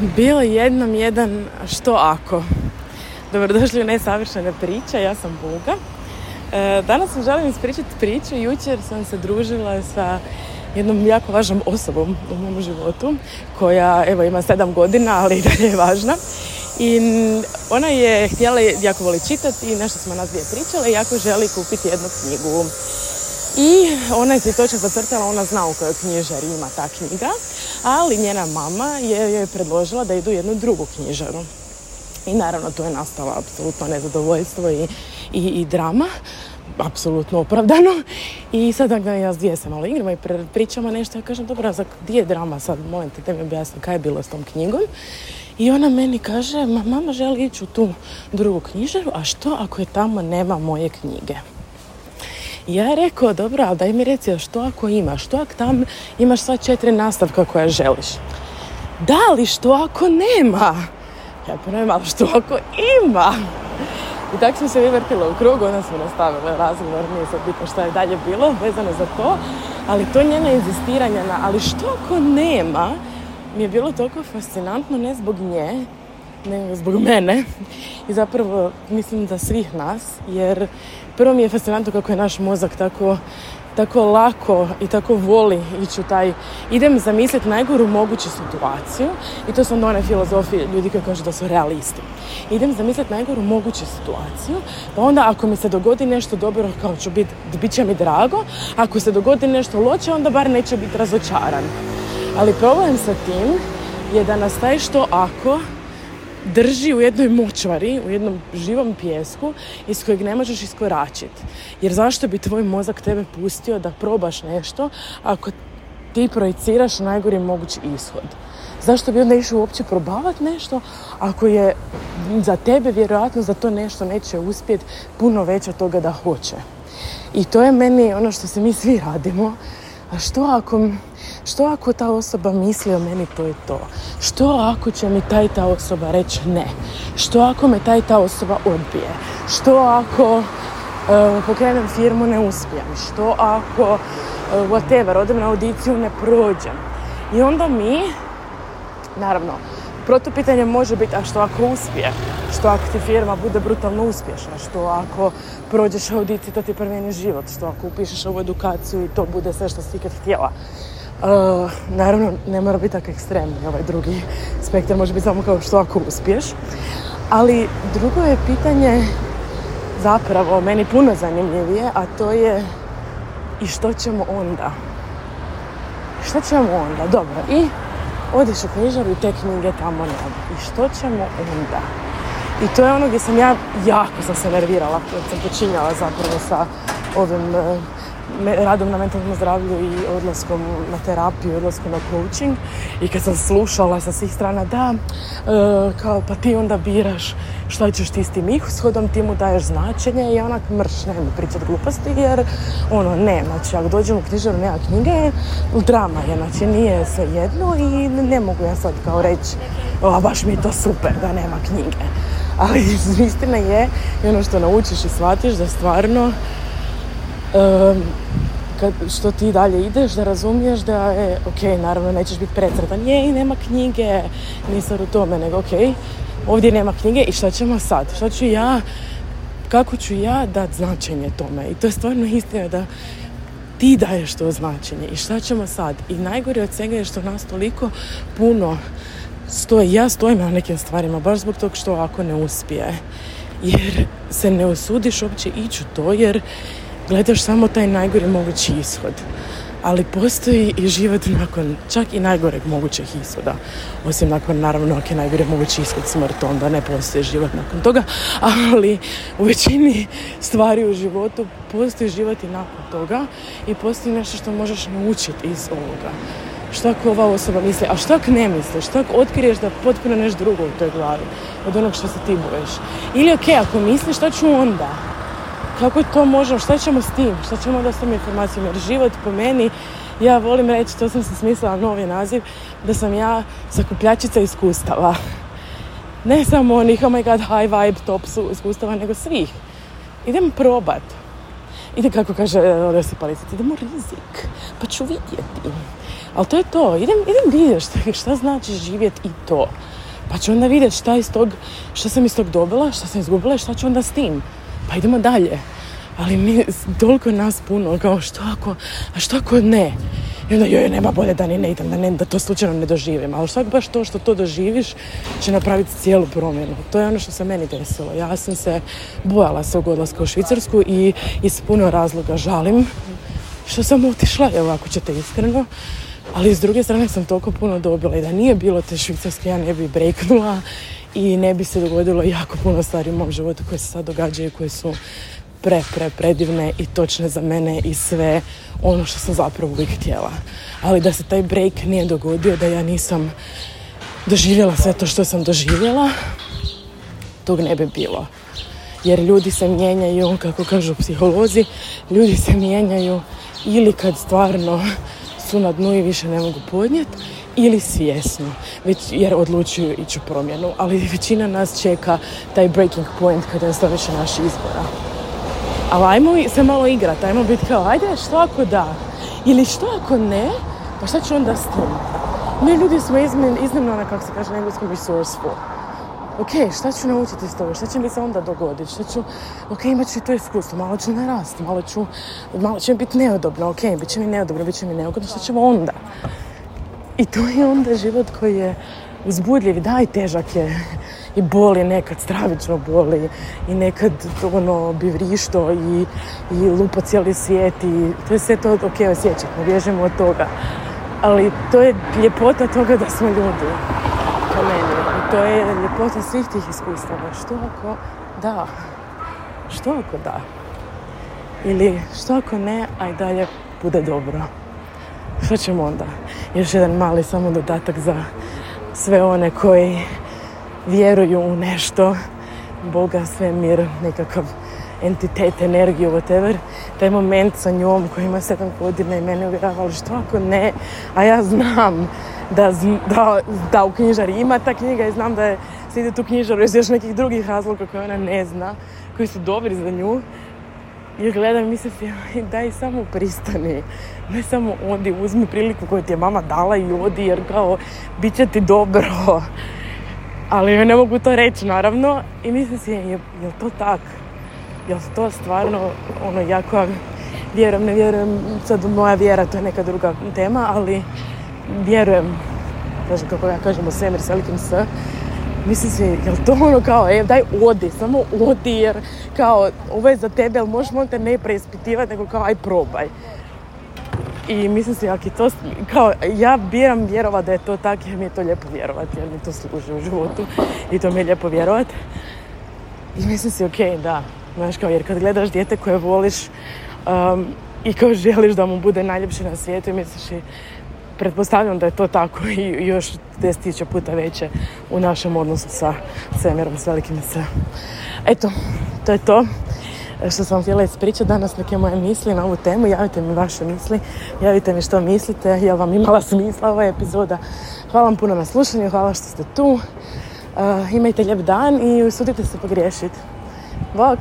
Bilo jednom jedan što ako. Dobrodošli u nesavršene priče, ja sam Buga. E, danas vam želim ispričati priču. Jučer sam se družila sa jednom jako važnom osobom u mom životu koja evo ima sedam godina, ali i dalje je važna. I ona je htjela, jako voli čitati i nešto smo nas dvije pričale i jako želi kupiti jednu knjigu. I ona je si točno zacrtala, ona zna u kojoj knjižari ima ta knjiga, ali njena mama je joj predložila da idu jednu drugu knjižaru. I naravno tu je nastala apsolutno nezadovoljstvo i, i, i drama, apsolutno opravdano. I sada ga ja s dvije se malo igramo i pričamo nešto. Ja kažem, dobro, za gdje je drama sad? Molim te, te mi objasni kaj je bilo s tom knjigom. I ona meni kaže, ma mama želi ići u tu drugu knjižaru, a što ako je tamo nema moje knjige? Ja je rekao, dobro, ali daj mi reci, što ako ima? Što ako tam imaš sva četiri nastavka koja želiš? Da li što ako nema? Ja ponovim, ali što ako ima? I tako smo se vyvrtili u krug, onda smo nastavili razgovor, nije sad bitno šta je dalje bilo vezano za to, ali to njena inzistiranja na, ali što ako nema, mi je bilo toliko fascinantno, ne zbog nje, nego zbog mene i zapravo mislim da svih nas, jer prvo mi je fascinantno kako je naš mozak tako tako lako i tako voli ići u taj, idem zamisliti najgoru moguću situaciju i to su onda one filozofije ljudi koji kažu da su realisti. Idem zamisliti najgoru moguću situaciju, pa onda ako mi se dogodi nešto dobro, kao ću biti, bit će mi drago, ako se dogodi nešto loše, onda bar neće biti razočaran. Ali problem sa tim je da nas taj što ako drži u jednoj močvari, u jednom živom pjesku iz kojeg ne možeš iskoračiti. Jer zašto bi tvoj mozak tebe pustio da probaš nešto ako ti projiciraš najgori mogući ishod? Zašto bi onda išao uopće probavati nešto ako je za tebe vjerojatno za to nešto neće uspjeti puno veće od toga da hoće? I to je meni ono što se mi svi radimo. A što ako što ako ta osoba misli o meni, to je to. Što ako će mi taj ta osoba reći ne? Što ako me taj ta osoba odbije? Što ako uh, pokrenem firmu, ne uspijem? Što ako, uh, whatever, odem na audiciju, ne prođem? I onda mi, naravno, protupitanje može biti, a što ako uspije? Što ako ti firma bude brutalno uspješna? Što ako prođeš audiciju, to ti promijeni život? Što ako upišeš ovu edukaciju i to bude sve što si ikad htjela? Uh, naravno, ne mora biti tako ekstremni ovaj drugi spektar, može biti samo kao što ako uspiješ. Ali drugo je pitanje zapravo meni puno zanimljivije, a to je i što ćemo onda? Što ćemo onda? Dobro, i odeš u knjižaru i te knjige tamo nema. I što ćemo onda? I to je ono gdje sam ja jako sam se nervirala kad sam počinjala zapravo sa ovim uh, radom na mentalnom zdravlju i odlaskom na terapiju, odlaskom na coaching. I kad sam slušala sa svih strana da, e, kao pa ti onda biraš šta ćeš ti s tim ishodom, ti mu daješ značenje. I onak mrš, ne mi pričat gluposti jer ono ne, znači ako dođem u knjižaru nema knjige, drama je, znači nije sve jedno i ne mogu ja sad kao reći a baš mi je to super da nema knjige. Ali istina je i ono što naučiš i shvatiš da stvarno kad, što ti dalje ideš, da razumiješ da je, ok, naravno nećeš biti precrtan, je nema knjige, nisam u tome, nego ok, ovdje nema knjige i šta ćemo sad? Šta ću ja, kako ću ja dati značenje tome? I to je stvarno istina da ti daješ to značenje i šta ćemo sad? I najgore od svega je što nas toliko puno stoji, ja stojim na nekim stvarima, baš zbog tog što ako ne uspije. Jer se ne usudiš uopće ići u to, jer gledaš samo taj najgori mogući ishod. Ali postoji i život nakon čak i najgoreg mogućeg ishoda. Osim nakon, naravno, ako je najgore mogući ishod smrt, onda ne postoji život nakon toga. Ali u većini stvari u životu postoji život i nakon toga i postoji nešto što možeš naučiti iz ovoga. Što ako ova osoba misli, a što ako ne misliš, što ako otkriješ da potpuno nešto drugo u toj glavi od onog što se ti bojiš. Ili ok, ako misliš, što ću onda? kako to možemo, šta ćemo s tim, šta ćemo da s tim informacijom, jer život po meni, ja volim reći, to sam se smislila novi naziv, da sam ja sakupljačica iskustava. Ne samo onih, oh my god, high vibe, top su iskustava, nego svih. Idem probat. Ide kako kaže Josip Alicac, idemo rizik, pa ću vidjeti. Ali to je to, idem, idem vidjeti šta, šta znači živjeti i to. Pa ću onda vidjeti šta, iz tog, šta sam iz tog dobila, šta sam izgubila i šta ću onda s tim. Pa idemo dalje. Ali mi, toliko nas puno, kao što ako, a što ako ne? I onda, joj, nema bolje da ni ne idem, da, ne, da to slučajno ne doživim. Ali svak baš to što to doživiš će napraviti cijelu promjenu. To je ono što se meni desilo. Ja sam se bojala svog odlaska u Švicarsku i iz puno razloga žalim što sam otišla, evo ako ćete iskreno. Ali s druge strane sam toliko puno dobila i da nije bilo te švicarske ja ne bi breknula i ne bi se dogodilo jako puno stvari u mom životu koje se sad događaju koje su pre, pre, predivne i točne za mene i sve ono što sam zapravo uvijek htjela. Ali da se taj break nije dogodio, da ja nisam doživjela sve to što sam doživjela, tog ne bi bilo. Jer ljudi se mijenjaju, kako kažu psiholozi, ljudi se mijenjaju ili kad stvarno su na dnu i više ne mogu podnijeti ili svjesno, već, jer odlučuju ići u promjenu. Ali većina nas čeka taj breaking point kada je više naš izbora. Ali ajmo se malo igrati, ajmo biti kao, ajde, što ako da? Ili što ako ne? Pa šta ću onda s tim? Mi ljudi smo iznimno, na kako se kaže na engleskom, resourceful ok, šta ću naučiti iz toga, šta će mi se onda dogoditi, šta ću, ok, imat ću to iskustvo, malo ću narasti, malo ću, malo će mi biti neudobno, ok, bit će mi neudobno, bit će mi neugodno, šta ćemo onda? I to je onda život koji je uzbudljiv, da i težak je i boli nekad, stravično boli i nekad ono bi vrišto i, i lupa cijeli svijet i to je sve to ok osjećati, ne bježimo od toga. Ali to je ljepota toga da smo ljudi, po meni to je ljepota svih tih iskustava. Što ako da? Što ako da? Ili što ako ne, a i dalje bude dobro? Što ćemo onda? Još jedan mali samo dodatak za sve one koji vjeruju u nešto, Boga, svemir, nekakav entitet, energiju, whatever, taj moment sa njom koji ima sedam godina i mene uvjeravali što ako ne, a ja znam da, da, da u knjižari ima ta knjiga i znam da je se ide tu knjižaru iz još nekih drugih razloga koje ona ne zna, koji su dobri za nju. I gledam i mislim daj samo pristani. Ne samo odi, uzmi priliku koju ti je mama dala i odi jer kao bit će ti dobro. Ali joj ne mogu to reći naravno i mislim si, je, je to tak? Je to stvarno ono jako vjerujem, ne vjerujem, sad moja vjera to je neka druga tema, ali vjerujem, znači kako ja kažem u svemir s velikim S, mislim si, jel to ono kao, e, daj odi, samo odi, jer kao, ovo je za tebe, ali možeš ne preispitivati, nego kao, aj probaj. I mislim si, ako to, kao, ja biram vjerovat da je to tako, jer mi je to lijepo vjerovati, jer mi to služi u životu i to mi je lijepo vjerovat. I mislim si, ok, da, znaš kao, jer kad gledaš dijete koje voliš um, i kao želiš da mu bude najljepše na svijetu misliš i pretpostavljam da je to tako i još deset puta veće u našem odnosu sa svemirom, s velikim S. Eto, to je to što sam htjela ispričati danas neke moje misli na ovu temu. Javite mi vaše misli, javite mi što mislite, je vam imala smisla ova epizoda. Hvala vam puno na slušanju, hvala što ste tu. Uh, imajte lijep dan i usudite se pogriješiti. Bog!